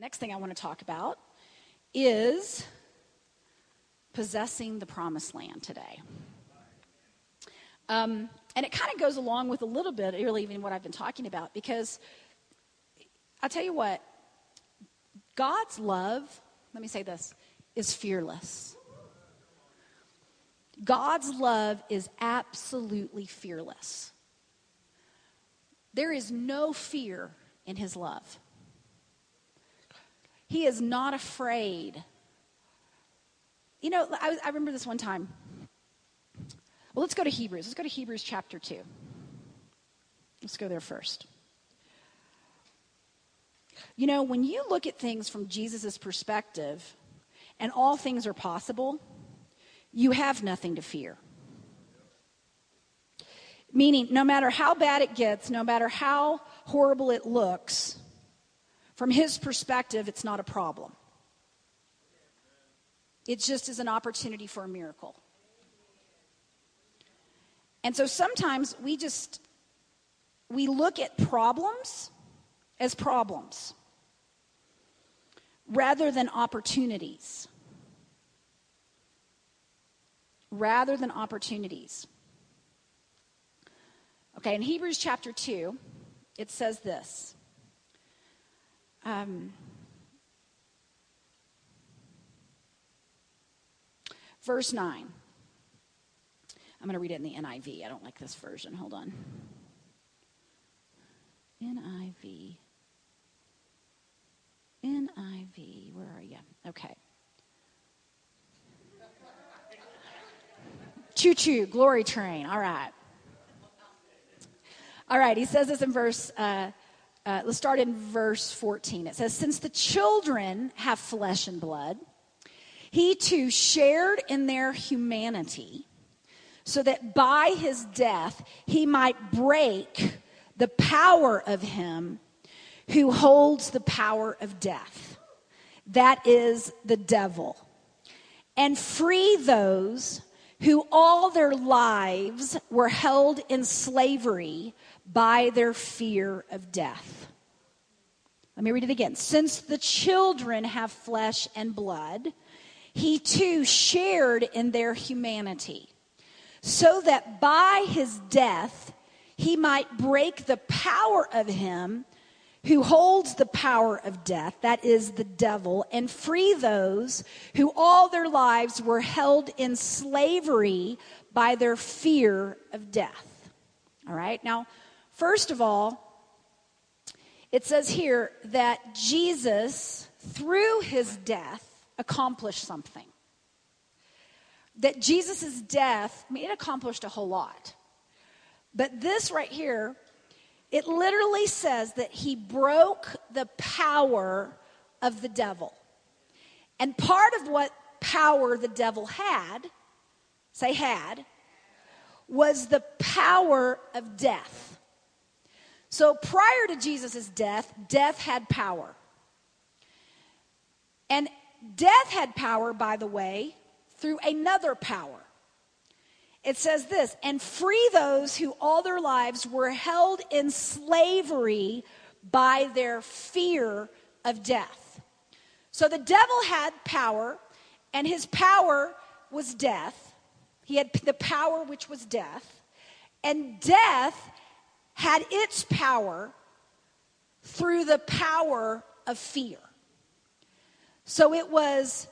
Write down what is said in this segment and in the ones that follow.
Next thing I want to talk about is possessing the promised land today. Um, and it kind of goes along with a little bit, really, even what I've been talking about, because I'll tell you what, God's love, let me say this, is fearless. God's love is absolutely fearless. There is no fear in his love. He is not afraid. You know, I, I remember this one time. Well, let's go to Hebrews. Let's go to Hebrews chapter 2. Let's go there first. You know, when you look at things from Jesus' perspective and all things are possible, you have nothing to fear. Meaning, no matter how bad it gets, no matter how horrible it looks, from his perspective, it's not a problem. It just is an opportunity for a miracle. And so sometimes we just we look at problems as problems rather than opportunities. Rather than opportunities. Okay, in Hebrews chapter 2, it says this. Um, verse 9. I'm going to read it in the NIV. I don't like this version. Hold on. NIV. NIV. Where are you? Okay. Choo choo, glory train. All right. All right, he says this in verse, uh, uh, let's start in verse 14. It says, Since the children have flesh and blood, he too shared in their humanity, so that by his death he might break the power of him who holds the power of death. That is the devil. And free those who all their lives were held in slavery by their fear of death. Let me read it again. Since the children have flesh and blood, he too shared in their humanity, so that by his death he might break the power of him who holds the power of death, that is the devil, and free those who all their lives were held in slavery by their fear of death. All right, now, first of all, it says here that Jesus, through his death, accomplished something. That Jesus' death, I mean, it accomplished a whole lot. But this right here it literally says that he broke the power of the devil. And part of what power the devil had, say had, was the power of death. So prior to Jesus' death, death had power. And death had power, by the way, through another power it says this and free those who all their lives were held in slavery by their fear of death. So the devil had power, and his power was death. He had the power which was death, and death had its power through the power of fear. So it was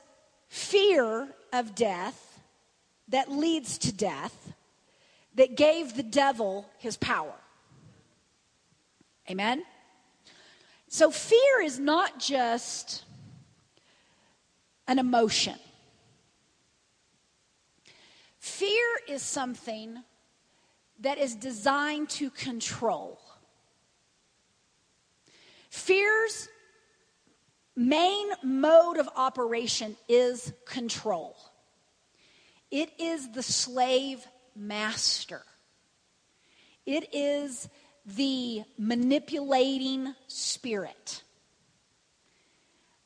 fear of death that leads to death that gave the devil his power. Amen? So fear is not just an emotion. Fear is something that is designed to control. Fear's main mode of operation is control. It is the slave master. It is the manipulating spirit.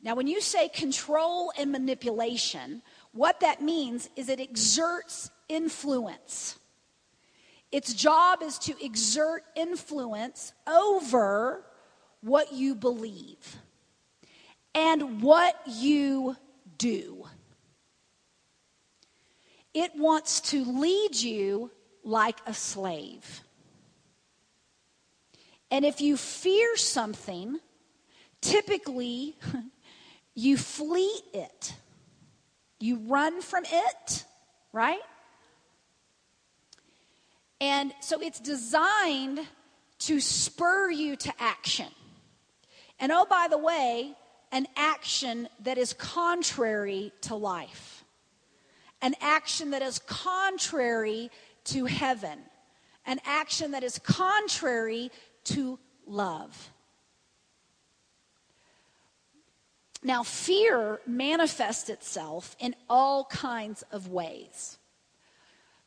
Now, when you say control and manipulation, what that means is it exerts influence. Its job is to exert influence over what you believe. and what you do. It wants to lead you like a slave. And if you fear something, typically you flee it. You run from it, right? And so it's designed to spur you to action. And oh, by the way, an action that is contrary to life, an action that is contrary to heaven, an action that is contrary to love. Now, fear manifests itself in all kinds of ways.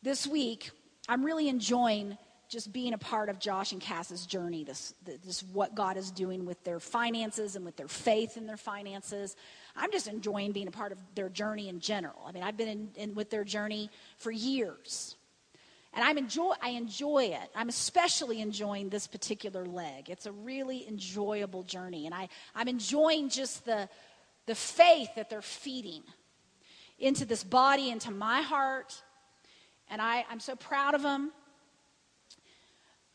This week, I'm really enjoying just being a part of Josh and Cass's journey, this, this what God is doing with their finances and with their faith in their finances. I'm just enjoying being a part of their journey in general. I mean, I've been in, in with their journey for years. And I'm enjoy, I enjoy it. I'm especially enjoying this particular leg. It's a really enjoyable journey. And I, I'm enjoying just the, the faith that they're feeding into this body, into my heart. And I, I'm so proud of them.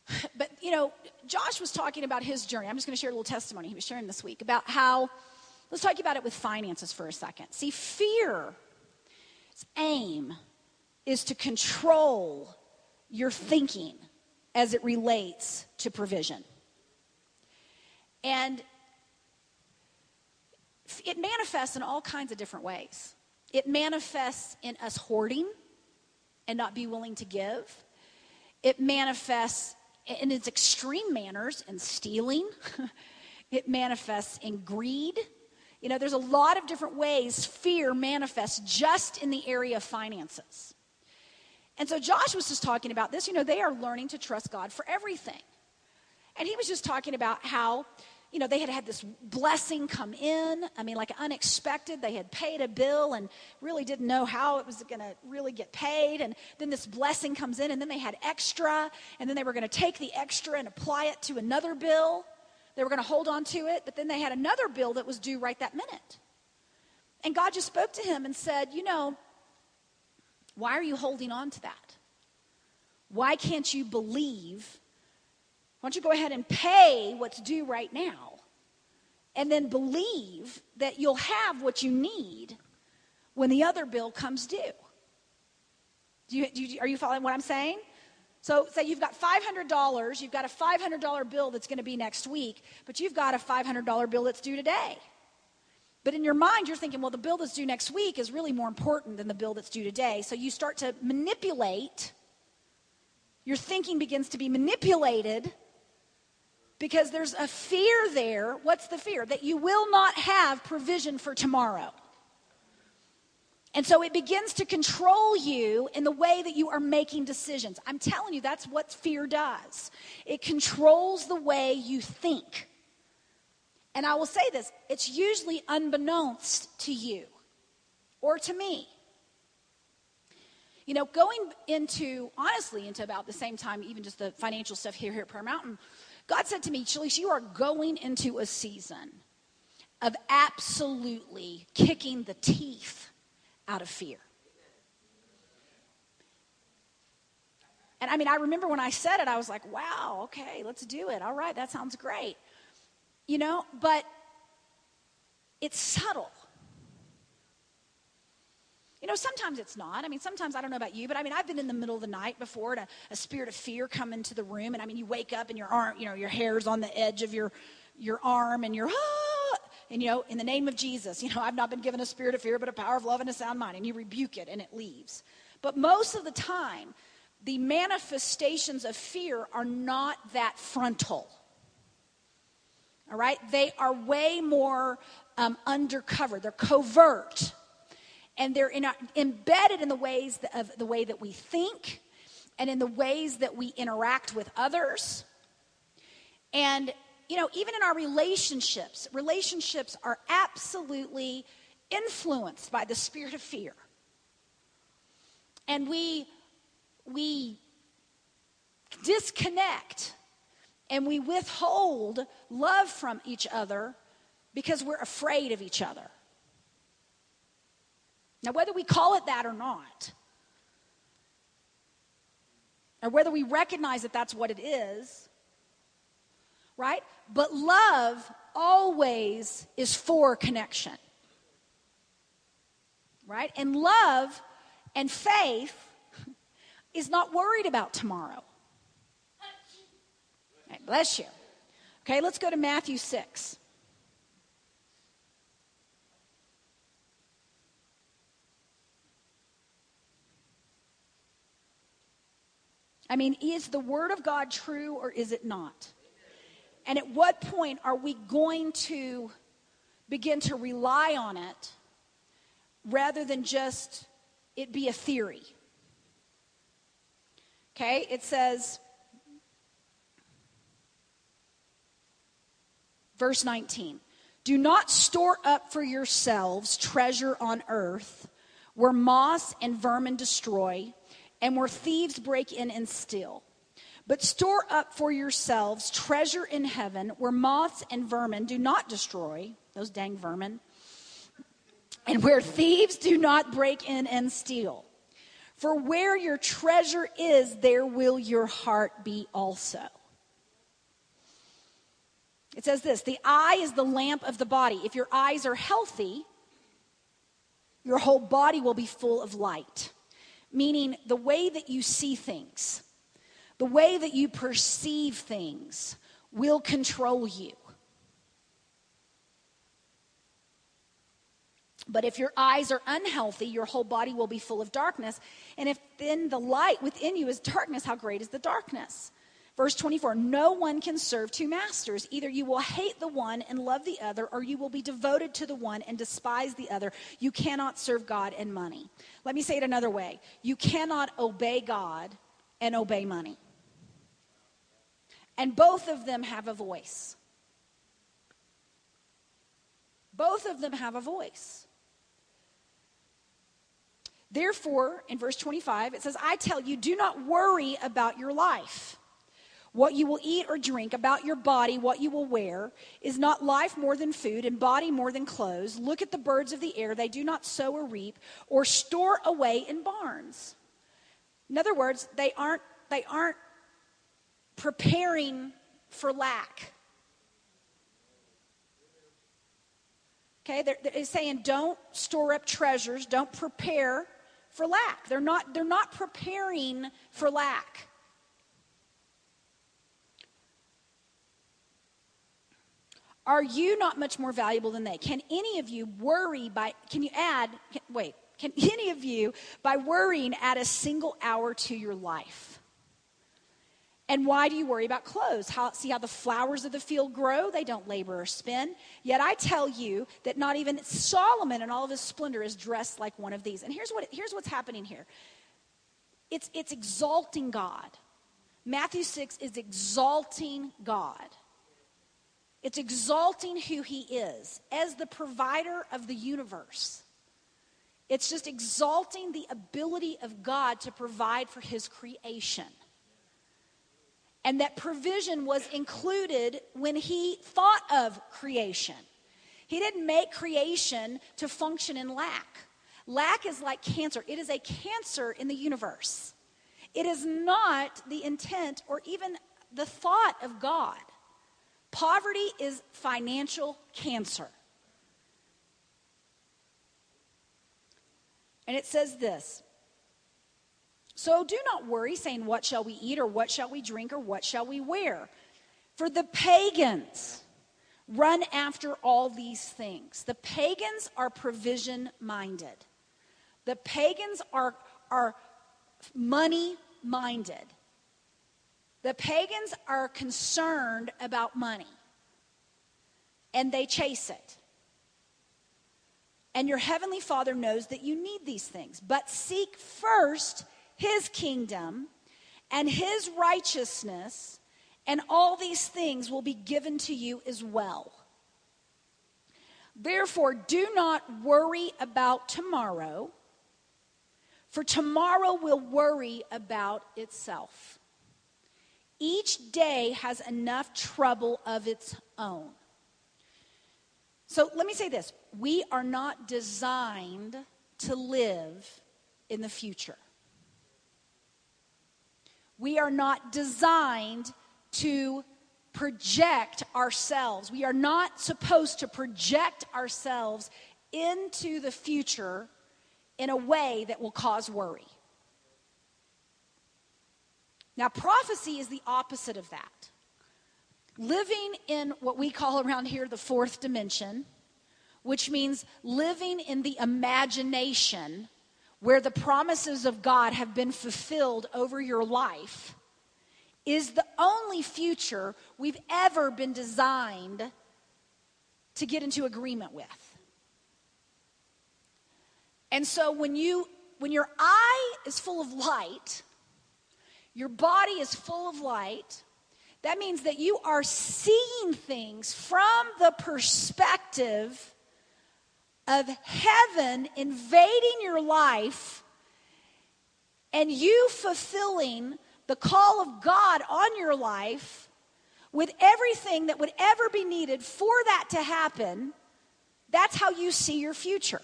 But, you know, Josh was talking about his journey. I'm just going to share a little testimony he was sharing this week about how, let's talk about it with finances for a second. See, fear, its aim is to control your thinking as it relates to provision. And it manifests in all kinds of different ways. It manifests in us hoarding and not be willing to give. It manifests in its extreme manners in stealing. it manifests in greed. You know, there's a lot of different ways fear manifests just in the area of finances. And so Josh was just talking about this. You know, they are learning to trust God for everything. And he was just talking about how you know, they had had this blessing come in. I mean, like unexpected. They had paid a bill and really didn't know how it was going to really get paid. And then this blessing comes in, and then they had extra, and then they were going to take the extra and apply it to another bill. They were going to hold on to it, but then they had another bill that was due right that minute. And God just spoke to him and said, You know, why are you holding on to that? Why can't you believe why don't you go ahead and pay what's due right now? And then believe that you'll have what you need when the other bill comes due. Do you, do you, are you following what I'm saying? So, say you've got $500, you've got a $500 bill that's going to be next week, but you've got a $500 bill that's due today. But in your mind, you're thinking, well, the bill that's due next week is really more important than the bill that's due today. So you start to manipulate. Your thinking begins to be manipulated because there's a fear there. What's the fear? That you will not have provision for tomorrow. And so it begins to control you in the way that you are making decisions. I'm telling you, that's what fear does. It controls the way you think. And I will say this it's usually unbeknownst to you or to me. You know, going into, honestly, into about the same time, even just the financial stuff here, here at Prayer Mountain, God said to me, Chalice, you are going into a season of absolutely kicking the teeth out of fear. And I mean, I remember when I said it, I was like, wow, okay, let's do it. All right, that sounds great. You know, but it's subtle. You know, sometimes it's not. I mean, sometimes I don't know about you, but I mean, I've been in the middle of the night before a spirit of fear come into the room, and I mean, you wake up and your arm, you know, your hair's on the edge of your your arm, and you're ah, and you know, in the name of Jesus, you know, I've not been given a spirit of fear, but a power of love and a sound mind, and you rebuke it, and it leaves. But most of the time, the manifestations of fear are not that frontal. All right, they are way more um, undercover. They're covert and they're in our, embedded in the ways of the way that we think and in the ways that we interact with others. And, you know, even in our relationships, relationships are absolutely influenced by the spirit of fear. And we, we disconnect and we withhold love from each other because we're afraid of each other. Now, whether we call it that or not, or whether we recognize that that's what it is, right? But love always is for connection, right? And love and faith is not worried about tomorrow. Right, bless you. Okay, let's go to Matthew 6. I mean, is the Word of God true or is it not? And at what point are we going to begin to rely on it rather than just it be a theory? Okay, it says, verse 19 Do not store up for yourselves treasure on earth where moss and vermin destroy and where thieves break in and steal. But store up for yourselves treasure in heaven where moths and vermin do not destroy, those dang vermin, and where thieves do not break in and steal. For where your treasure is, there will your heart be also. It says this the eye is the lamp of the body. If your eyes are healthy, your whole body will be full of light meaning the way that you see things, the way that you perceive things will control you. But if your eyes are unhealthy, your whole body will be full of darkness. And if then the light within you is darkness, how great is the darkness? Verse 24 No one can serve two masters. Either you will hate the one and love the other, or you will be devoted to the one and despise the other. You cannot serve God and money. Let me say it another way you cannot obey God and obey money. And both of them have a voice. Both of them have a voice. Therefore, in verse 25, it says, I tell you, do not worry about your life what you will eat or drink, about your body, what you will wear. Is not life more than food, and body more than clothes? Look at the birds of the air. They do not sow or reap or store away in barns. In other words, they aren't, they aren't preparing for lack. Okay, they're, they're saying don't store up treasures, don't prepare for lack. They're not, they're not preparing for lack. Are you not much more valuable than they? Can any of you worry by, can you add, can, wait, can any of you, by worrying, add a single hour to your life? And why do you worry about clothes? How, see how the flowers of the field grow? They don't labor or spin. Yet I tell you that not even Solomon in all of his splendor is dressed like one of these. And here's, what, here's what's happening here it's, it's exalting God. Matthew 6 is exalting God. It's exalting who he is as the provider of the universe. It's just exalting the ability of God to provide for his creation. And that provision was included when he thought of creation. He didn't make creation to function in lack. Lack is like cancer, it is a cancer in the universe. It is not the intent or even the thought of God. Poverty is financial cancer. And it says this So do not worry, saying, What shall we eat, or what shall we drink, or what shall we wear? For the pagans run after all these things. The pagans are provision minded, the pagans are, are money minded. The pagans are concerned about money and they chase it. And your heavenly Father knows that you need these things. But seek first his kingdom and his righteousness, and all these things will be given to you as well. Therefore, do not worry about tomorrow, for tomorrow will worry about itself. Each day has enough trouble of its own. So let me say this we are not designed to live in the future. We are not designed to project ourselves. We are not supposed to project ourselves into the future in a way that will cause worry. Now, prophecy is the opposite of that. Living in what we call around here the fourth dimension, which means living in the imagination where the promises of God have been fulfilled over your life, is the only future we've ever been designed to get into agreement with. And so when you when your eye is full of light, your body is full of light, that means that you are seeing things from the perspective of heaven invading your life and you fulfilling the call of God on your life with everything that would ever be needed for that to happen, that's how you see your future.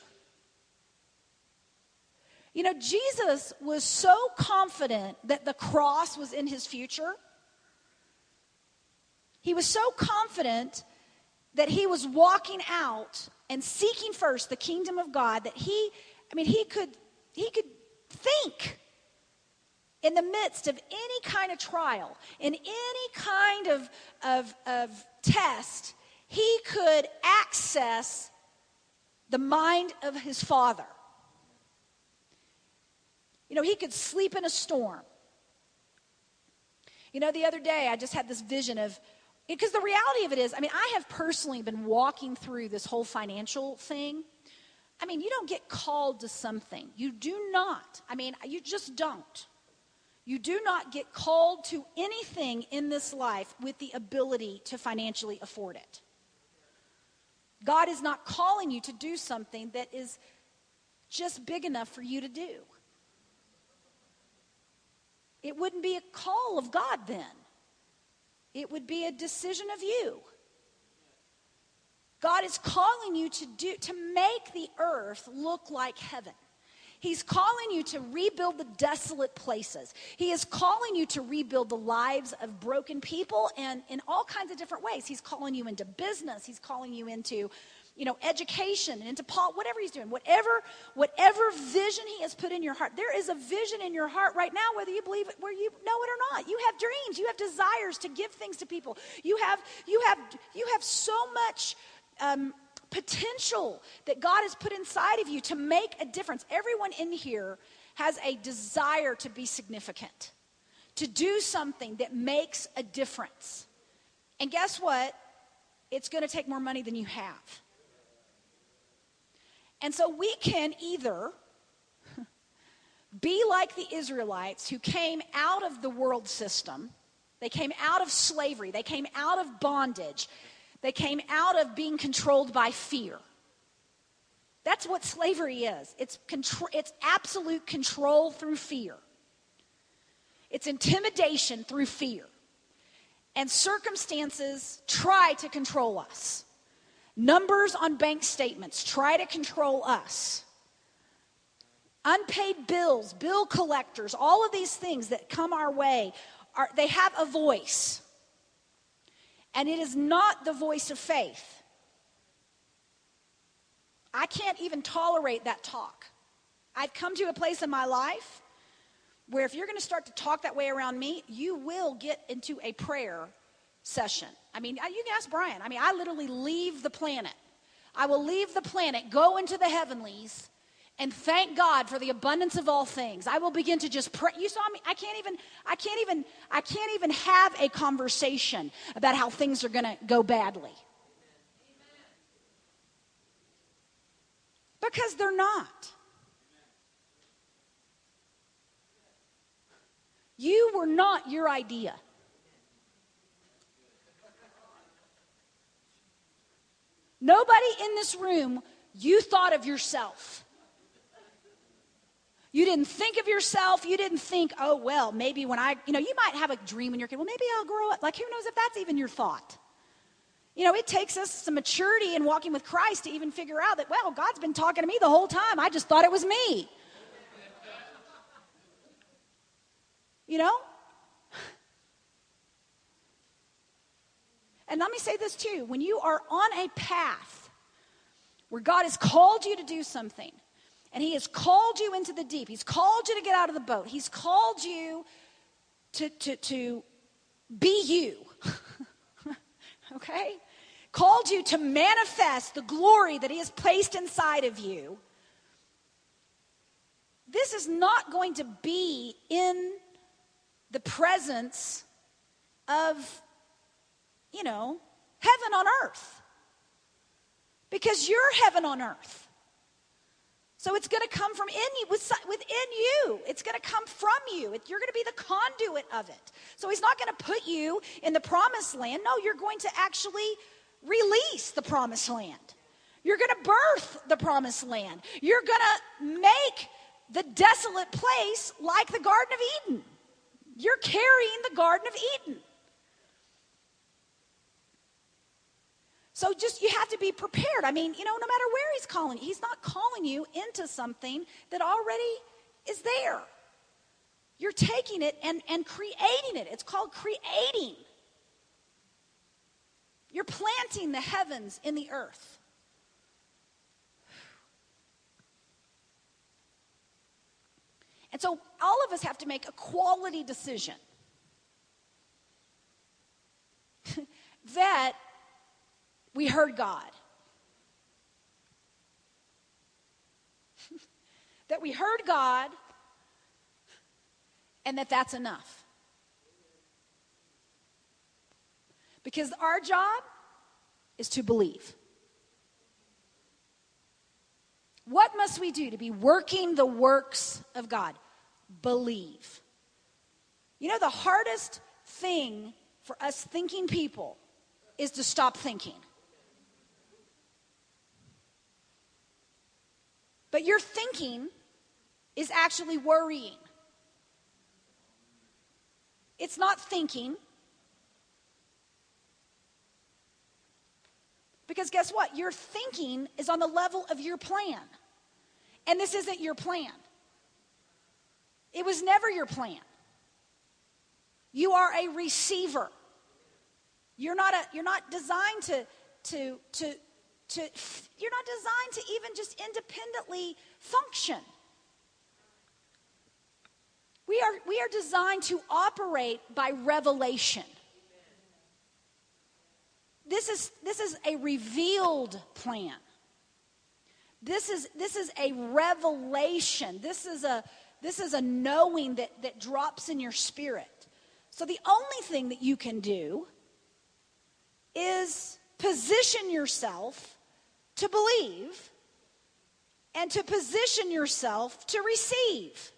You know, Jesus was so confident that the cross was in his future. He was so confident that he was walking out and seeking first the kingdom of God that he I mean he could he could think in the midst of any kind of trial, in any kind of, of, of test, he could access the mind of his father. You know, he could sleep in a storm. You know, the other day I just had this vision of, because the reality of it is, I mean, I have personally been walking through this whole financial thing. I mean, you don't get called to something. You do not. I mean, you just don't. You do not get called to anything in this life with the ability to financially afford it. God is not calling you to do something that is just big enough for you to do. It wouldn't be a call of God then, it would be a decision of you. God is calling you to do to make the earth look like heaven. He's calling you to rebuild the desolate places. He is calling you to rebuild the lives of broken people and in all kinds of different ways. He's calling you into business. He's calling you into you know, education and into Paul, whatever he's doing, whatever, whatever vision he has put in your heart. There is a vision in your heart right now, whether you believe it, where you know it or not. You have dreams, you have desires to give things to people. You have, you have, you have so much um, potential that God has put inside of you to make a difference. Everyone in here has a desire to be significant, to do something that makes a difference. And guess what? It's going to take more money than you have. And so we can either be like the Israelites who came out of the world system, they came out of slavery, they came out of bondage, they came out of being controlled by fear. That's what slavery is it's, contr- it's absolute control through fear, it's intimidation through fear. And circumstances try to control us. Numbers on bank statements try to control us. Unpaid bills, bill collectors, all of these things that come our way, are, they have a voice and it is not the voice of faith. I can't even tolerate that talk. I've come to a place in my life where if you're going to start to talk that way around me, you will get into a prayer session. I mean, you can ask Brian. I mean, I literally leave the planet. I will leave the planet, go into the heavenlies, and thank God for the abundance of all things. I will begin to just pray. You saw me. I can't even. I can't even. I can't even have a conversation about how things are going to go badly. Because they're not. You were not your idea. Nobody in this room, you thought of yourself. You didn't think of yourself. You didn't think, oh, well, maybe when I, you know, you might have a dream when you're kid, well, maybe I'll grow up. Like, who knows if that's even your thought? You know, it takes us some maturity in walking with Christ to even figure out that, well, God's been talking to me the whole time. I just thought it was me. You know? And let me say this too when you are on a path where God has called you to do something, and He has called you into the deep, He's called you to get out of the boat, He's called you to, to, to be you. okay? Called you to manifest the glory that He has placed inside of you. This is not going to be in the presence of, you know, heaven on earth. Because you're heaven on earth. So it's going to come from in you, within you. It's going to come from you. You're going to be the conduit of it. So he's not going to put you in the promised land. No, you're going to actually release the promised land. You're going to birth the promised land. You're going to make the desolate place like the Garden of Eden. You're carrying the Garden of Eden. So just you have to be prepared. I mean, you know, no matter where he's calling, he's not calling you into something that already is there. You're taking it and, and creating it. It's called creating. You're planting the heavens in the earth. And so all of us have to make a quality decision that we heard God. that we heard God and that that's enough. Because our job is to believe. What must we do to be working the works of God? Believe. You know, the hardest thing for us thinking people is to stop thinking. But your thinking is actually worrying. It's not thinking. Because guess what? Your thinking is on the level of your plan. And this isn't your plan. It was never your plan. You are a receiver. You're not a you're not designed to to to to you're not designed to even just independently function. We are we are designed to operate by revelation. This is this is a revealed plan. This is this is a revelation. This is a this is a knowing that, that drops in your spirit. So the only thing that you can do is position yourself to believe and to position yourself to receive.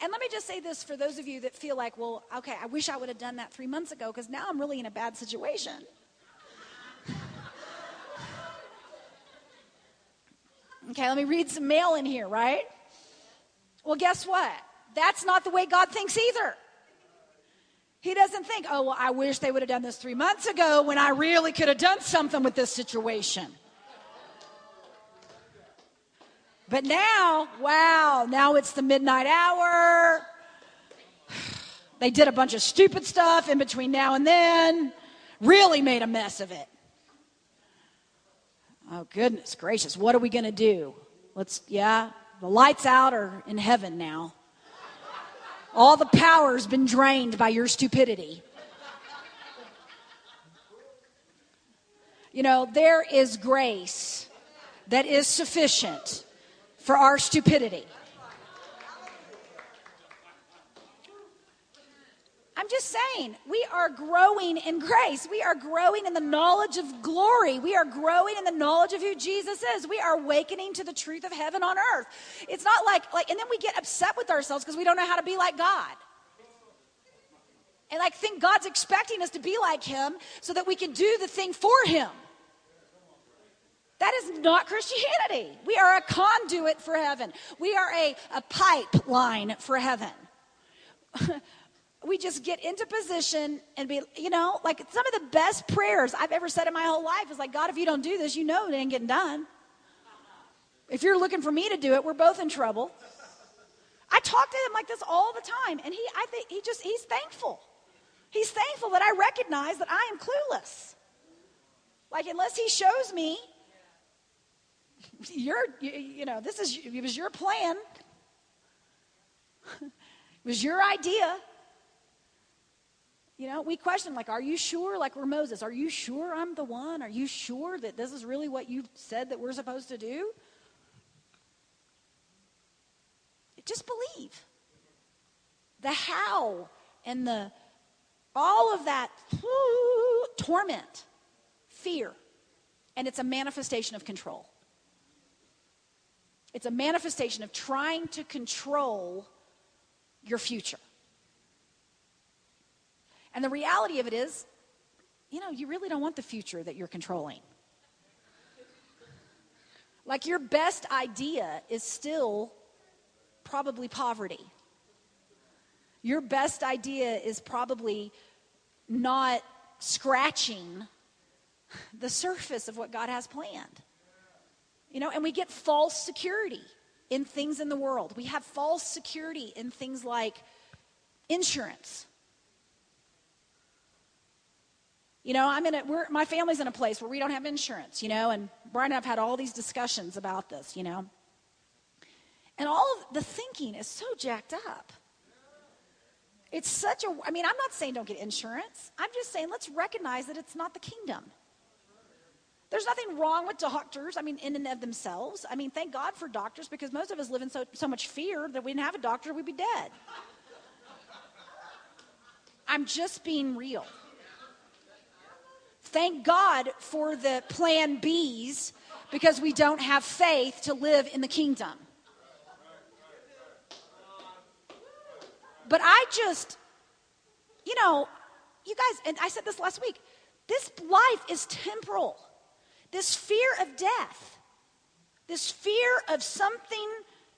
And let me just say this for those of you that feel like, well, okay, I wish I would have done that three months ago because now I'm really in a bad situation. okay, let me read some mail in here, right? Well, guess what? That's not the way God thinks either. He doesn't think, oh, well, I wish they would have done this three months ago when I really could have done something with this situation. But now, wow, now it's the midnight hour. They did a bunch of stupid stuff in between now and then, really made a mess of it. Oh, goodness gracious, what are we going to do? Let's, yeah, the lights out are in heaven now. All the power's been drained by your stupidity. You know, there is grace that is sufficient for our stupidity. I'm just saying, we are growing in grace. We are growing in the knowledge of glory. We are growing in the knowledge of who Jesus is. We are awakening to the truth of heaven on earth. It's not like, like and then we get upset with ourselves because we don't know how to be like God. And like think God's expecting us to be like him so that we can do the thing for him. That is not Christianity. We are a conduit for heaven. We are a, a pipeline for heaven. we just get into position and be, you know, like some of the best prayers I've ever said in my whole life is like, God, if you don't do this, you know it ain't getting done. If you're looking for me to do it, we're both in trouble. I talk to him like this all the time, and he, I think he just, he's thankful. He's thankful that I recognize that I am clueless. Like, unless he shows me, you're, you, you know, this is, it was your plan, it was your idea. You know, we question, like, are you sure? Like, we're Moses, are you sure I'm the one? Are you sure that this is really what you said that we're supposed to do? Just believe. The how and the all of that torment, fear, and it's a manifestation of control. It's a manifestation of trying to control your future. And the reality of it is, you know, you really don't want the future that you're controlling. Like your best idea is still probably poverty. Your best idea is probably not scratching the surface of what God has planned. You know, and we get false security in things in the world. We have false security in things like insurance. You know, I'm in a, we're, my family's in a place where we don't have insurance, you know, and Brian and I've had all these discussions about this, you know. And all of the thinking is so jacked up. It's such a, I mean, I'm not saying don't get insurance. I'm just saying let's recognize that it's not the kingdom. There's nothing wrong with doctors, I mean, in and of themselves. I mean, thank God for doctors because most of us live in so, so much fear that we didn't have a doctor, we'd be dead. I'm just being real. Thank God for the plan Bs because we don't have faith to live in the kingdom. But I just, you know, you guys, and I said this last week this life is temporal. This fear of death, this fear of something,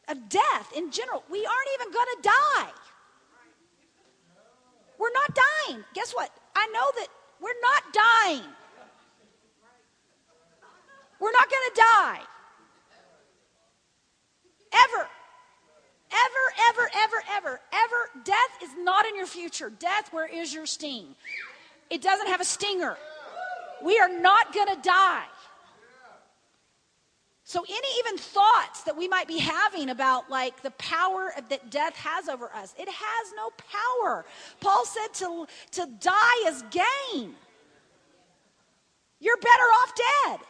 of death in general, we aren't even going to die. We're not dying. Guess what? I know that we're not dying. We're not going to die. Ever. Ever, ever, ever, ever, ever. Death is not in your future. Death, where is your sting? It doesn't have a stinger. We are not going to die. So, any even thoughts that we might be having about like the power that death has over us, it has no power. Paul said to, to die is gain. You're better off dead.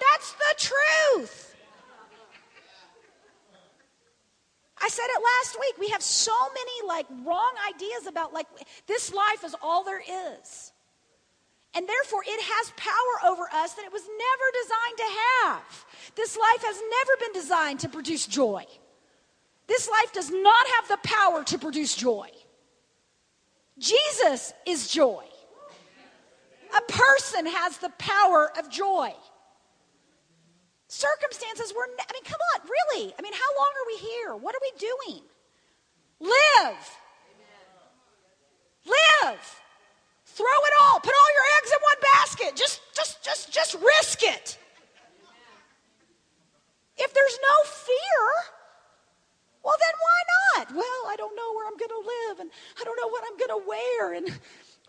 That's the truth. I said it last week. We have so many like wrong ideas about like this life is all there is. And therefore, it has power over us that it was never designed to have. This life has never been designed to produce joy. This life does not have the power to produce joy. Jesus is joy. A person has the power of joy. Circumstances were, I mean, come on, really? I mean, how long are we here? What are we doing? Live. Live. Throw it all. Put all your eggs in one basket. Just, just, just, just risk it. If there's no fear, well, then why not? Well, I don't know where I'm going to live, and I don't know what I'm going to wear, and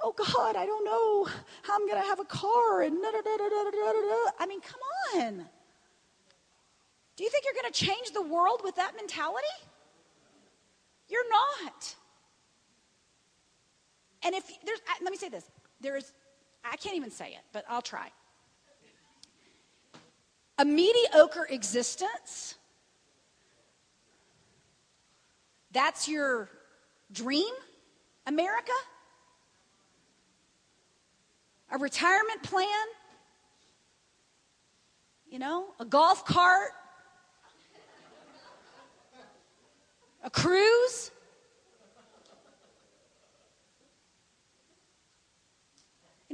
oh God, I don't know how I'm going to have a car, and. I mean, come on. Do you think you're going to change the world with that mentality? You're not. And if there's, let me say this there's, I can't even say it, but I'll try. A mediocre existence, that's your dream, America? A retirement plan? You know, a golf cart? A cruise?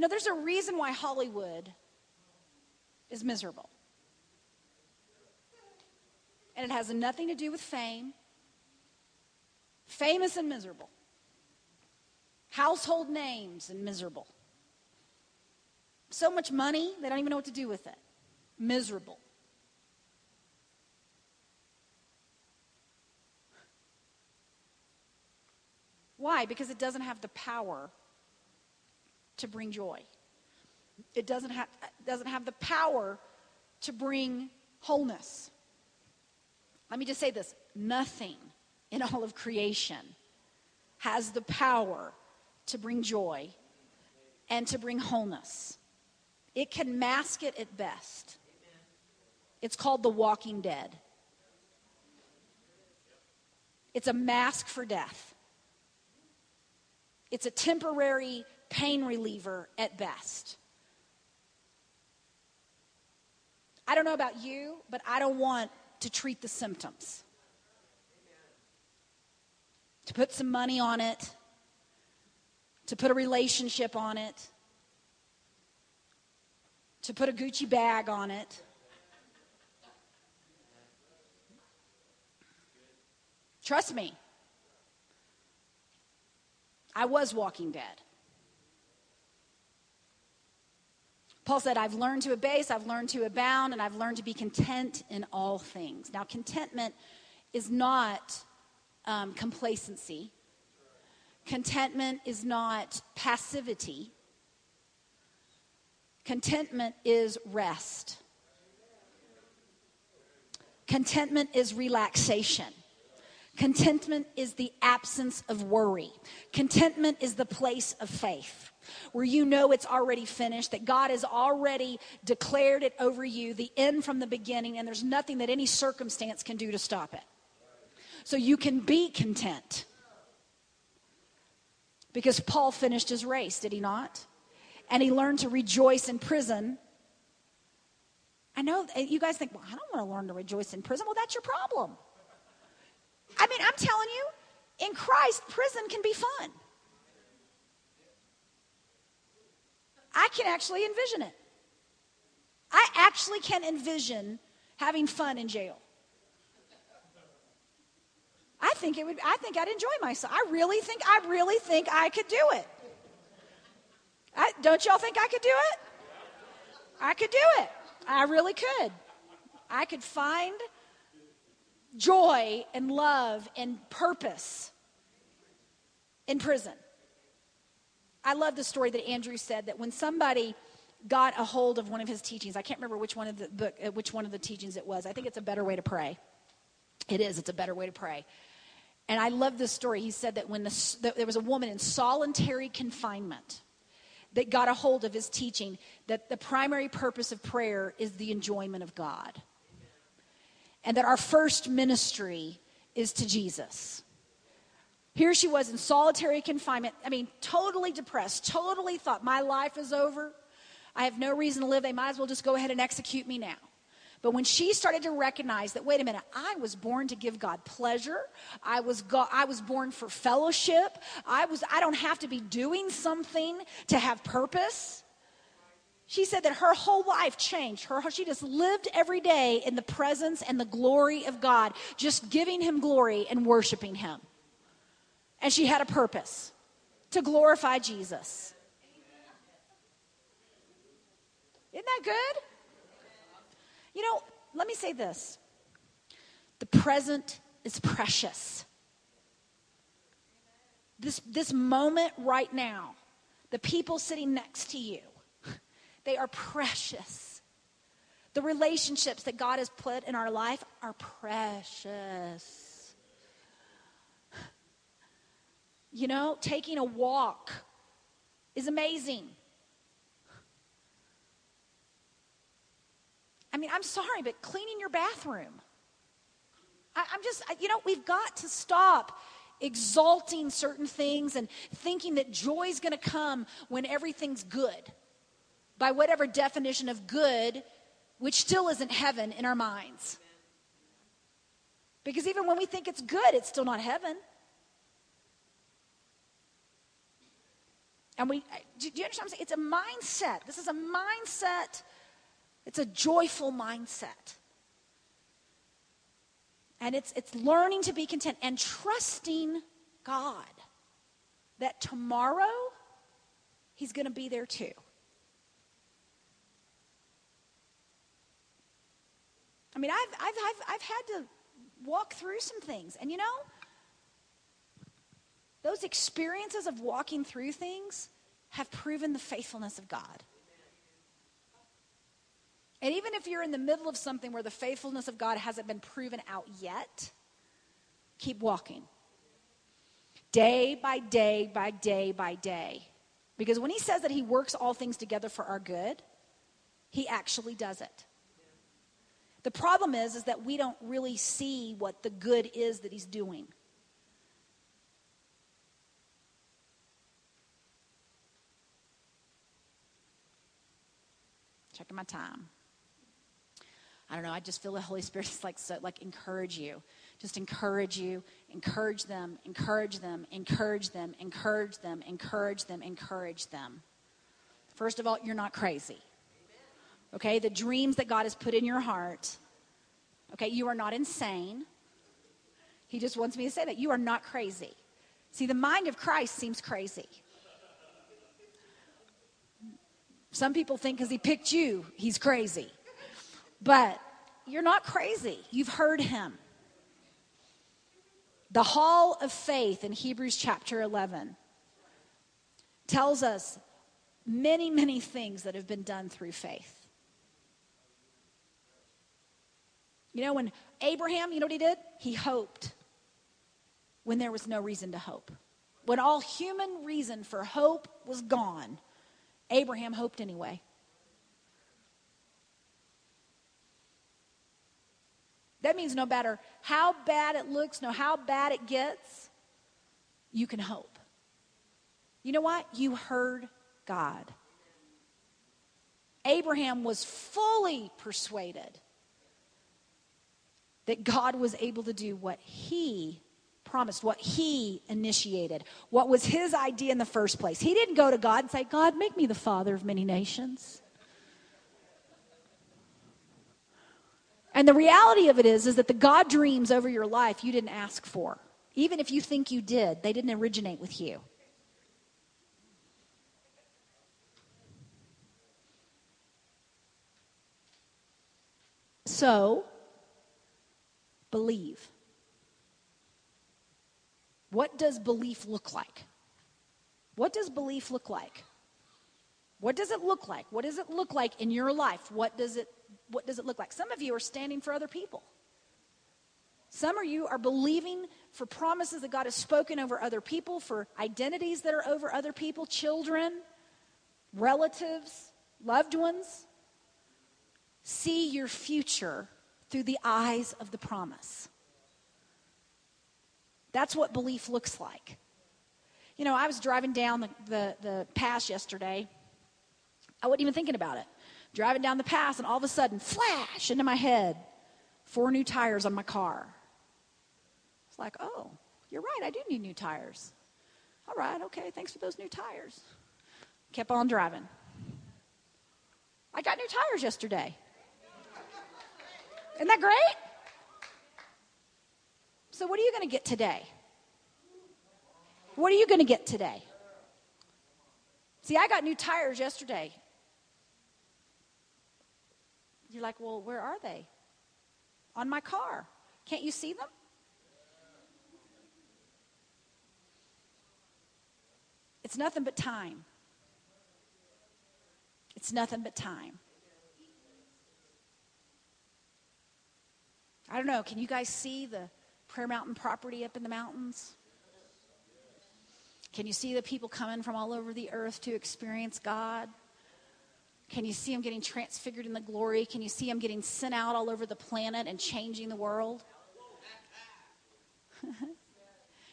You know, there's a reason why Hollywood is miserable. And it has nothing to do with fame. Famous and miserable. household names and miserable. So much money, they don't even know what to do with it. Miserable. Why? Because it doesn't have the power to bring joy. It doesn't have, doesn't have the power to bring wholeness. Let me just say this nothing in all of creation has the power to bring joy and to bring wholeness. It can mask it at best. It's called the walking dead. It's a mask for death. It's a temporary pain reliever at best. I don't know about you, but I don't want to treat the symptoms. To put some money on it, to put a relationship on it, to put a Gucci bag on it. Trust me, I was walking dead. Paul said, I've learned to abase, I've learned to abound, and I've learned to be content in all things. Now, contentment is not um, complacency, contentment is not passivity, contentment is rest. Contentment is relaxation. Contentment is the absence of worry. Contentment is the place of faith where you know it's already finished, that God has already declared it over you, the end from the beginning, and there's nothing that any circumstance can do to stop it. So you can be content. Because Paul finished his race, did he not? And he learned to rejoice in prison. I know you guys think, well, I don't want to learn to rejoice in prison. Well, that's your problem. I mean, I'm telling you, in Christ, prison can be fun. I can actually envision it. I actually can envision having fun in jail. I think it would I think I'd enjoy myself. I really think I really think I could do it. I, don't y'all think I could do it? I could do it. I really could. I could find joy and love and purpose in prison. I love the story that Andrew said that when somebody got a hold of one of his teachings, I can't remember which one of the book, uh, which one of the teachings it was. I think it's a better way to pray. It is. It's a better way to pray. And I love this story. He said that when the, that there was a woman in solitary confinement that got a hold of his teaching, that the primary purpose of prayer is the enjoyment of God, and that our first ministry is to Jesus. Here she was in solitary confinement. I mean, totally depressed, totally thought, my life is over. I have no reason to live. They might as well just go ahead and execute me now. But when she started to recognize that, wait a minute, I was born to give God pleasure. I was, go- I was born for fellowship. I, was, I don't have to be doing something to have purpose. She said that her whole life changed. Her, she just lived every day in the presence and the glory of God, just giving Him glory and worshiping Him and she had a purpose to glorify Jesus. Isn't that good? You know, let me say this the present is precious. This, this moment right now, the people sitting next to you, they are precious. The relationships that God has put in our life are precious. You know, taking a walk is amazing. I mean, I'm sorry, but cleaning your bathroom. I, am just, you know, we've got to stop exalting certain things and thinking that joy is going to come when everything's good by whatever definition of good, which still isn't heaven in our minds. Because even when we think it's good, it's still not heaven. And we, do you understand what I'm saying? It's a mindset. This is a mindset, it's a joyful mindset. And it's, it's learning to be content and trusting God. that tomorrow he's going to be there too. I mean, I've, I've, I've, I've had to walk through some things. And you know, those experiences of walking through things have proven the faithfulness of God. And even if you're in the middle of something where the faithfulness of God hasn't been proven out yet, keep walking. Day by day by day by day. Because when he says that he works all things together for our good, he actually does it. The problem is is that we don't really see what the good is that he's doing. Checking my time. I don't know. I just feel the Holy Spirit is like so like encourage you. Just encourage you, encourage them, encourage them, encourage them, encourage them, encourage them, encourage them. First of all, you're not crazy. Okay? The dreams that God has put in your heart. Okay, you are not insane. He just wants me to say that you are not crazy. See, the mind of Christ seems crazy. Some people think because he picked you, he's crazy. But you're not crazy. You've heard him. The hall of faith in Hebrews chapter 11 tells us many, many things that have been done through faith. You know, when Abraham, you know what he did? He hoped when there was no reason to hope. When all human reason for hope was gone, Abraham hoped anyway. That means no matter how bad it looks, no how bad it gets, you can hope. You know what? You heard God. Abraham was fully persuaded that God was able to do what he promised, what he initiated, what was his idea in the first place. He didn't go to God and say, God, make me the father of many nations. And the reality of it is, is that the God dreams over your life you didn't ask for. Even if you think you did, they didn't originate with you. So, believe. What does belief look like? What does belief look like? What does it look like? What does it look like in your life? What does it what does it look like? Some of you are standing for other people. Some of you are believing for promises that God has spoken over other people, for identities that are over other people, children, relatives, loved ones. See your future through the eyes of the promise. That's what belief looks like. You know, I was driving down the, the, the pass yesterday. I wasn't even thinking about it driving down the pass, and all of a sudden, flash into my head, four new tires on my car. It's like, oh, you're right, I do need new tires. All right, okay, thanks for those new tires. Kept on driving. I got new tires yesterday. Isn't that great? So, what are you going to get today? What are you going to get today? See, I got new tires yesterday. You're like, well, where are they? On my car. Can't you see them? It's nothing but time. It's nothing but time. I don't know. Can you guys see the Prayer Mountain property up in the mountains? Can you see the people coming from all over the earth to experience God? Can you see them getting transfigured in the glory? Can you see them getting sent out all over the planet and changing the world?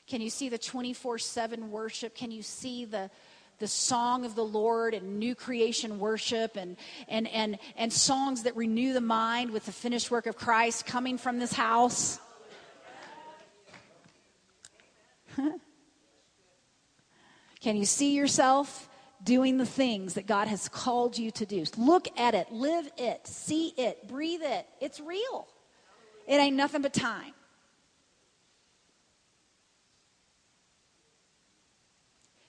Can you see the 24 7 worship? Can you see the, the song of the Lord and new creation worship and, and, and, and songs that renew the mind with the finished work of Christ coming from this house? Can you see yourself doing the things that God has called you to do. Look at it, live it, see it, breathe it. It's real. It ain't nothing but time.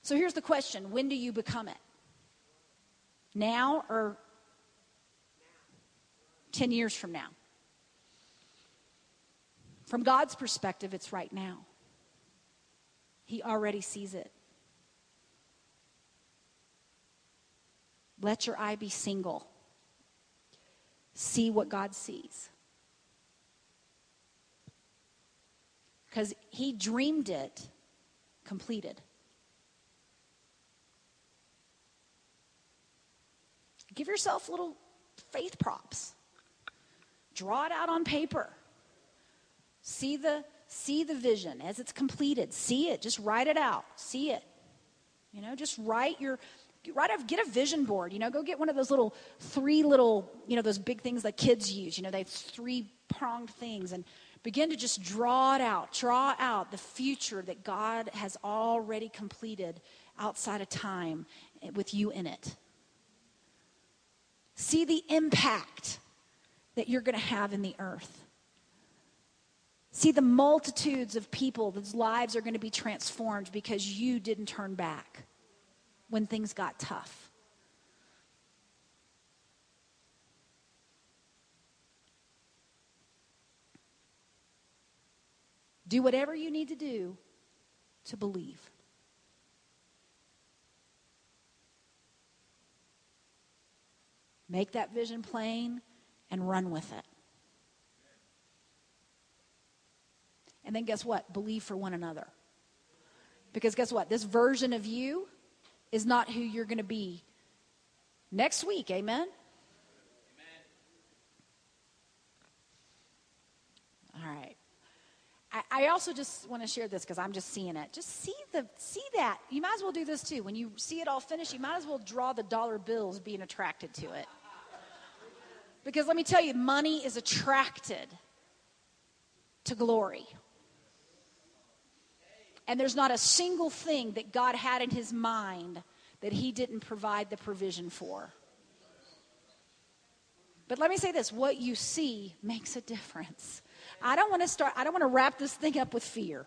So here's the question when do you become it? Now or 10 years from now? From God's perspective, it's right now. He already sees it. Let your eye be single. See what God sees. Because He dreamed it completed. Give yourself little faith props. Draw it out on paper. See the see the vision as it's completed. See it. Just write it out. See it. You know, just write your write a, get a vision board. You know, go get one of those little three little, you know, those big things that kids use. You know, they three pronged things and begin to just draw it out. Draw out the future that God has already completed outside of time with you in it. See the impact that you're going to have in the earth. See the multitudes of people whose lives are going to be transformed because you didn't turn back when things got tough. Do whatever you need to do to believe. Make that vision plain and run with it. And then guess what? Believe for one another. Because guess what? This version of you is not who you're going to be next week. Amen? All right. I, I also just want to share this because I'm just seeing it. Just see the see that. You might as well do this too. When you see it all finished, you might as well draw the dollar bills being attracted to it. Because let me tell you, money is attracted to glory. And there's not a single thing that God had in his mind that he didn't provide the provision for. But let me say this what you see makes a difference. I don't want to start, I don't want to wrap this thing up with fear.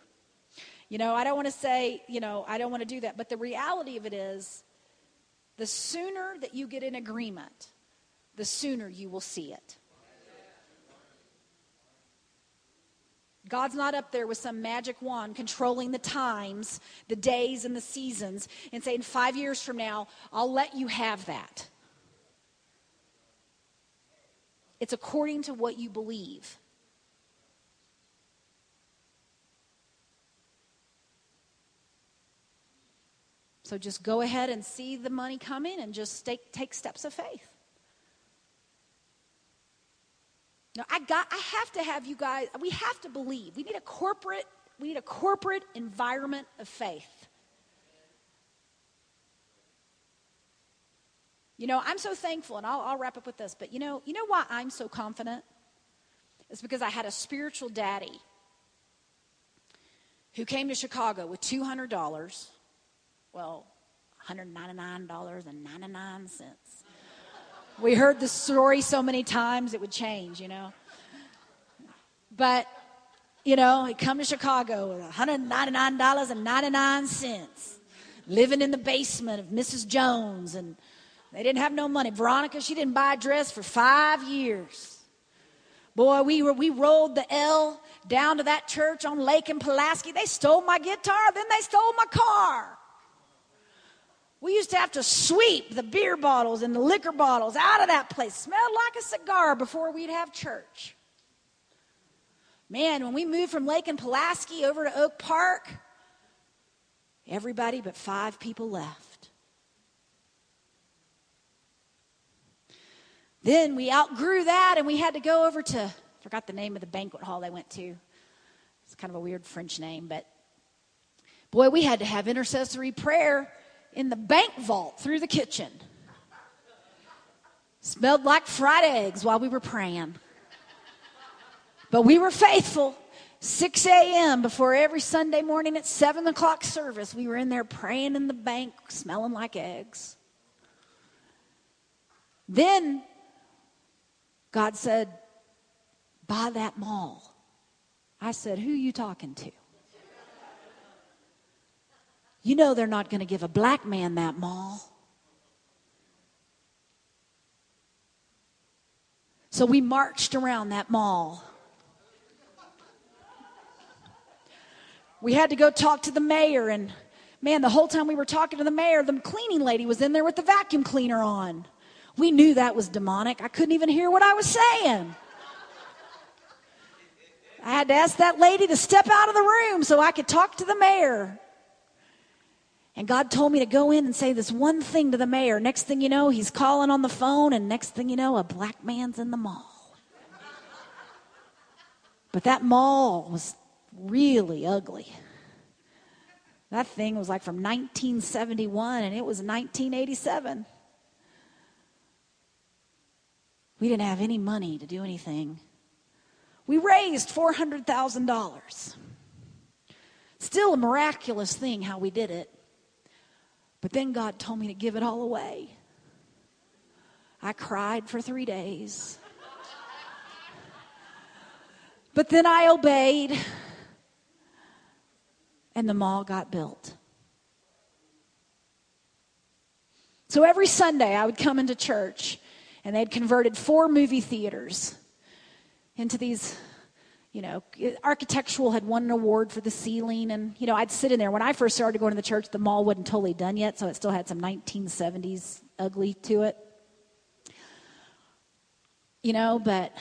You know, I don't want to say, you know, I don't want to do that. But the reality of it is, the sooner that you get in agreement, the sooner you will see it. God's not up there with some magic wand controlling the times, the days, and the seasons and saying, five years from now, I'll let you have that. It's according to what you believe. So just go ahead and see the money coming and just take, take steps of faith. No, I got I have to have you guys we have to believe. We need a corporate we need a corporate environment of faith. You know, I'm so thankful, and I'll, I'll wrap up with this, but you know, you know why I'm so confident? It's because I had a spiritual daddy who came to Chicago with $200, well, $199.99 we heard the story so many times it would change, you know. But, you know, he come to Chicago with $199.99, living in the basement of Mrs. Jones, and they didn't have no money. Veronica, she didn't buy a dress for five years. Boy, we, were, we rolled the L down to that church on Lake and Pulaski. They stole my guitar, then they stole my car. We used to have to sweep the beer bottles and the liquor bottles out of that place. Smelled like a cigar before we'd have church. Man, when we moved from Lake and Pulaski over to Oak Park, everybody but five people left. Then we outgrew that and we had to go over to, forgot the name of the banquet hall they went to. It's kind of a weird French name, but boy, we had to have intercessory prayer in the bank vault through the kitchen. Smelled like fried eggs while we were praying. But we were faithful. 6 a.m. before every Sunday morning at 7 o'clock service, we were in there praying in the bank, smelling like eggs. Then God said, Buy that mall. I said, Who are you talking to? You know they're not going to give a black man that mall. So we marched around that mall. We had to go talk to the mayor, and man, the whole time we were talking to the mayor, the cleaning lady was in there with the vacuum cleaner on. We knew that was demonic. I couldn't even hear what I was saying. I had to ask that lady to step out of the room so I could talk to the mayor. And God told me to go in and say this one thing to the mayor. Next thing you know, he's calling on the phone, and next thing you know, a black man's in the mall. But that mall was really ugly. That thing was like from 1971, and it was 1987. We didn't have any money to do anything. We raised $400,000. Still a miraculous thing how we did it. But then God told me to give it all away. I cried for three days. But then I obeyed, and the mall got built. So every Sunday I would come into church, and they'd converted four movie theaters into these you know, architectural had won an award for the ceiling. And, you know, I'd sit in there. When I first started going to the church, the mall wasn't totally done yet, so it still had some 1970s ugly to it. You know, but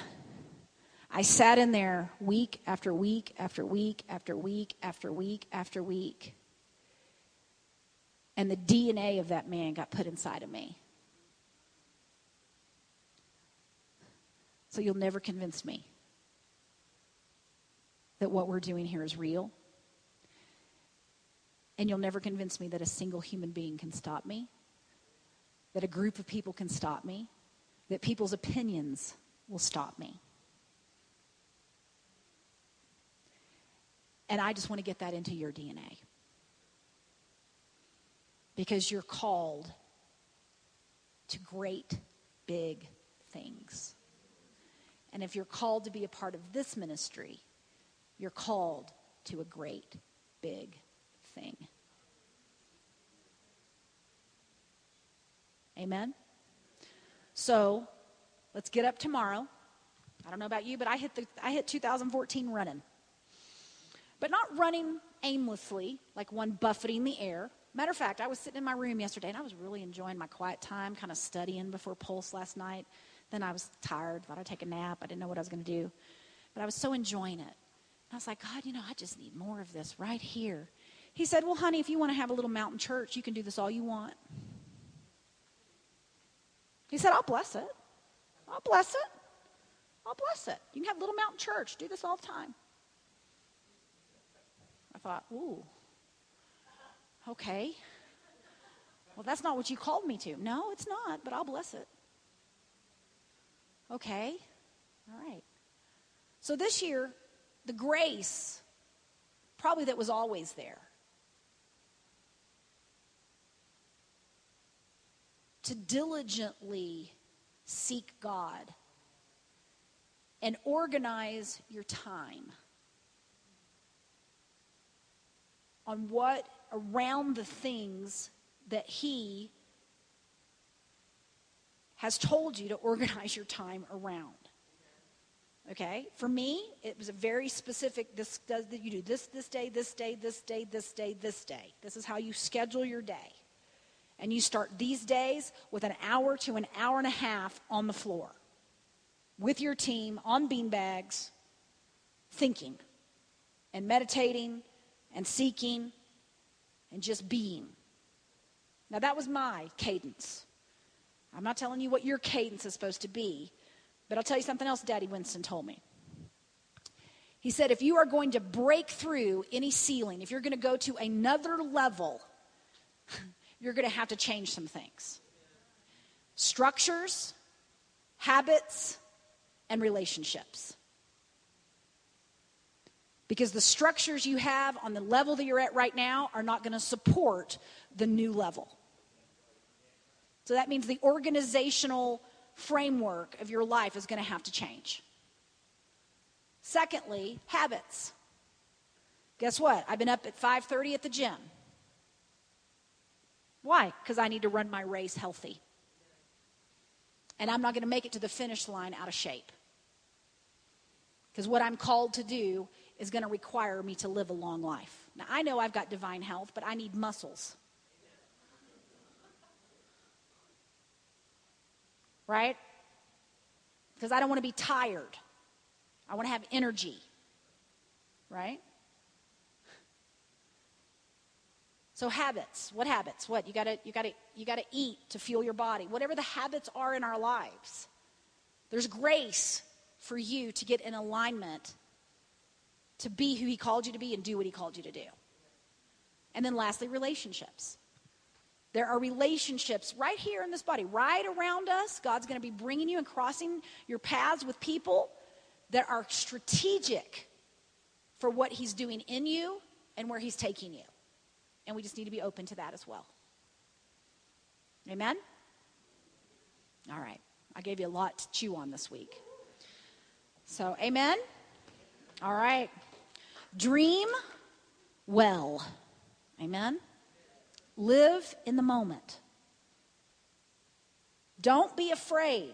I sat in there week after week after week after week after week after week. And the DNA of that man got put inside of me. So you'll never convince me that what we're doing here is real. And you'll never convince me that a single human being can stop me, that a group of people can stop me, that people's opinions will stop me. And I just want to get that into your DNA. Because you're called to great, big things. And if you're called to be a part of this ministry, you're called to a great, big thing. Amen? So, let's get up tomorrow. I don't know about you, but I hit, the, I hit 2014 running. But not running aimlessly, like one buffeting the air. Matter of fact, I was sitting in my room yesterday and I was really enjoying my quiet time, kind of studying before Pulse last night. Then I was tired, thought I'd take a nap. I didn't know what I was going to do. But I was so enjoying it. I was like, God, you know, I just need more of this right here. He said, Well, honey, if you want to have a little mountain church, you can do this all you want. He said, I'll bless it. I'll bless it. I'll bless it. You can have a little mountain church. Do this all the time. I thought, ooh, okay. Well, that's not what you called me to. No, it's not, but I'll bless it. Okay. All right. So this year, the grace, probably that was always there. To diligently seek God and organize your time on what around the things that He has told you to organize your time around. Okay? For me, it was a very specific this does that you do this this day, this day, this day, this day, this day. This is how you schedule your day. And you start these days with an hour to an hour and a half on the floor with your team on beanbags, thinking and meditating and seeking and just being. Now, that was my cadence. I'm not telling you what your cadence is supposed to be, but I'll tell you something else Daddy Winston told me. He said, if you are going to break through any ceiling, if you're going to go to another level, you're going to have to change some things structures, habits, and relationships. Because the structures you have on the level that you're at right now are not going to support the new level. So that means the organizational framework of your life is going to have to change. Secondly, habits. Guess what? I've been up at 5:30 at the gym. Why? Because I need to run my race healthy. And I'm not going to make it to the finish line out of shape. Because what I'm called to do is going to require me to live a long life. Now, I know I've got divine health, but I need muscles. Right? Because I don't want to be tired. I want to have energy. Right? So habits, what habits? What? You got to you got to you got to eat to fuel your body. Whatever the habits are in our lives. There's grace for you to get in alignment to be who he called you to be and do what he called you to do. And then lastly, relationships. There are relationships right here in this body, right around us. God's going to be bringing you and crossing your paths with people that are strategic for what he's doing in you and where he's taking you. And we just need to be open to that as well. Amen? All right. I gave you a lot to chew on this week. So, amen? All right. Dream well. Amen? Live in the moment. Don't be afraid.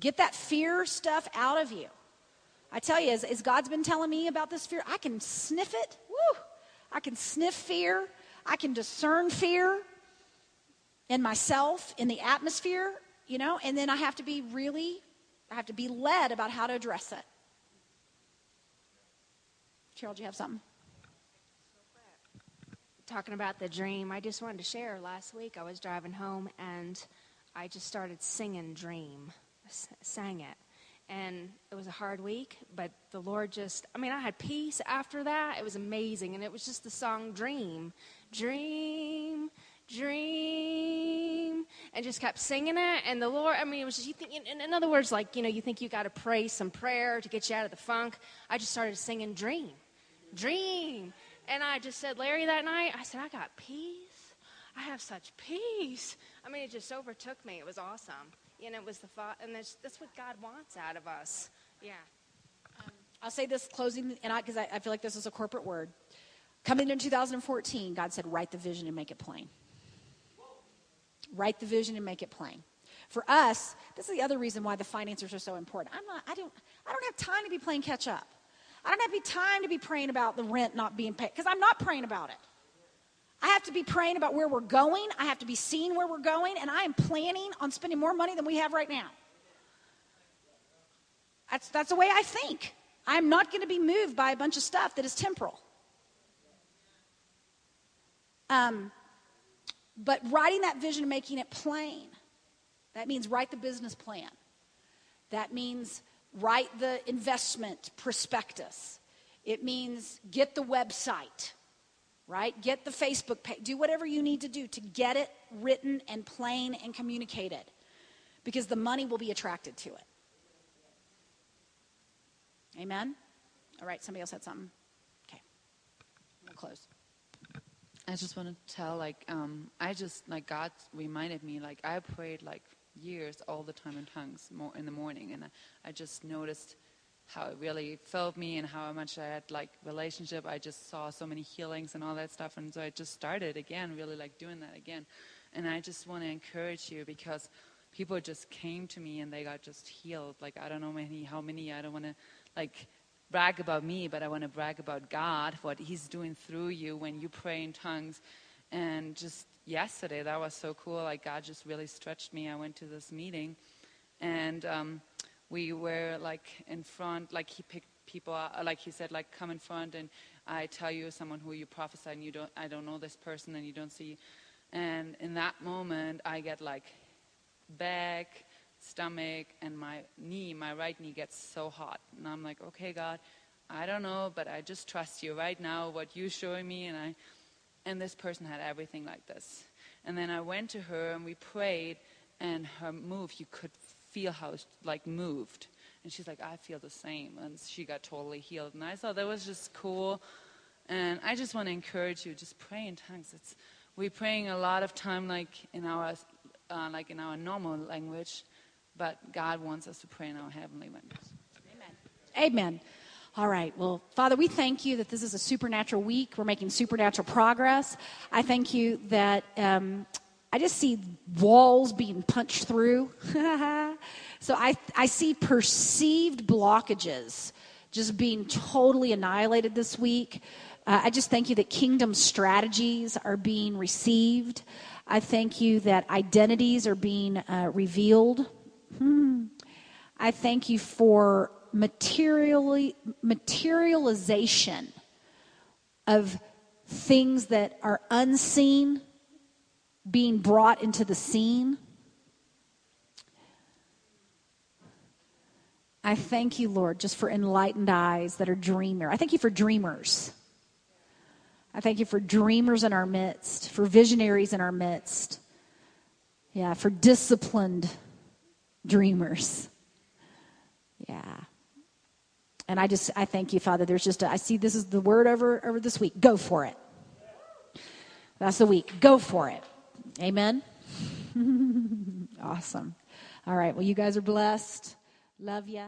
Get that fear stuff out of you. I tell you, as, as God's been telling me about this fear, I can sniff it. Woo! I can sniff fear. I can discern fear in myself, in the atmosphere, you know, and then I have to be really, I have to be led about how to address it. Cheryl, do you have something? Talking about the dream, I just wanted to share. Last week I was driving home and I just started singing Dream. I sang it and it was a hard week, but the Lord just, I mean, I had peace after that. It was amazing. And it was just the song Dream, Dream, Dream, and just kept singing it. And the Lord, I mean, it was just, you think, in, in other words, like, you know, you think you got to pray some prayer to get you out of the funk. I just started singing Dream, Dream. And I just said, Larry, that night, I said, I got peace. I have such peace. I mean, it just overtook me. It was awesome. Know, it was the thought, and that's, that's what God wants out of us. Yeah. Um, I'll say this closing, and because I, I, I feel like this is a corporate word. Coming in 2014, God said, write the vision and make it plain. Write the vision and make it plain. For us, this is the other reason why the financiers are so important. I'm not, I don't, I don't have time to be playing catch up. I don't have any time to be praying about the rent not being paid because I'm not praying about it. I have to be praying about where we're going. I have to be seeing where we're going, and I am planning on spending more money than we have right now. That's, that's the way I think. I'm not going to be moved by a bunch of stuff that is temporal. Um, but writing that vision and making it plain, that means write the business plan. That means write the investment prospectus. It means get the website right? Get the Facebook page. Do whatever you need to do to get it written and plain and communicated because the money will be attracted to it. Amen? All right, somebody else had something? Okay. We'll close. I just want to tell, like, um, I just, like, God reminded me, like, I prayed, like, years all the time in tongues more in the morning, and I, I just noticed – how it really filled me and how much I had like relationship. I just saw so many healings and all that stuff, and so I just started again, really like doing that again. And I just want to encourage you because people just came to me and they got just healed. Like I don't know many, how many. I don't want to like brag about me, but I want to brag about God, what He's doing through you when you pray in tongues. And just yesterday, that was so cool. Like God just really stretched me. I went to this meeting, and. Um, we were like in front, like he picked people, uh, like he said, like come in front and I tell you someone who you prophesy and you don't, I don't know this person and you don't see. And in that moment, I get like back, stomach, and my knee, my right knee gets so hot. And I'm like, okay, God, I don't know, but I just trust you right now, what you're showing me. And I, and this person had everything like this. And then I went to her and we prayed, and her move, you could feel how it like moved. And she's like, I feel the same. And she got totally healed. And I thought that was just cool. And I just want to encourage you, just pray in tongues. It's, we're praying a lot of time like in our, uh, like in our normal language, but God wants us to pray in our heavenly language. Amen. Amen. All right. Well, Father, we thank you that this is a supernatural week. We're making supernatural progress. I thank you that um, I just see walls being punched through. so I, I see perceived blockages just being totally annihilated this week. Uh, I just thank you that kingdom strategies are being received. I thank you that identities are being uh, revealed. Hmm. I thank you for materially materialization of things that are unseen being brought into the scene. I thank you, Lord, just for enlightened eyes that are dreamer. I thank you for dreamers. I thank you for dreamers in our midst, for visionaries in our midst. Yeah, for disciplined dreamers. Yeah. And I just, I thank you, Father. There's just, a, I see this is the word over, over this week. Go for it. That's the week. Go for it. Amen. awesome. All right. Well, you guys are blessed. Love you.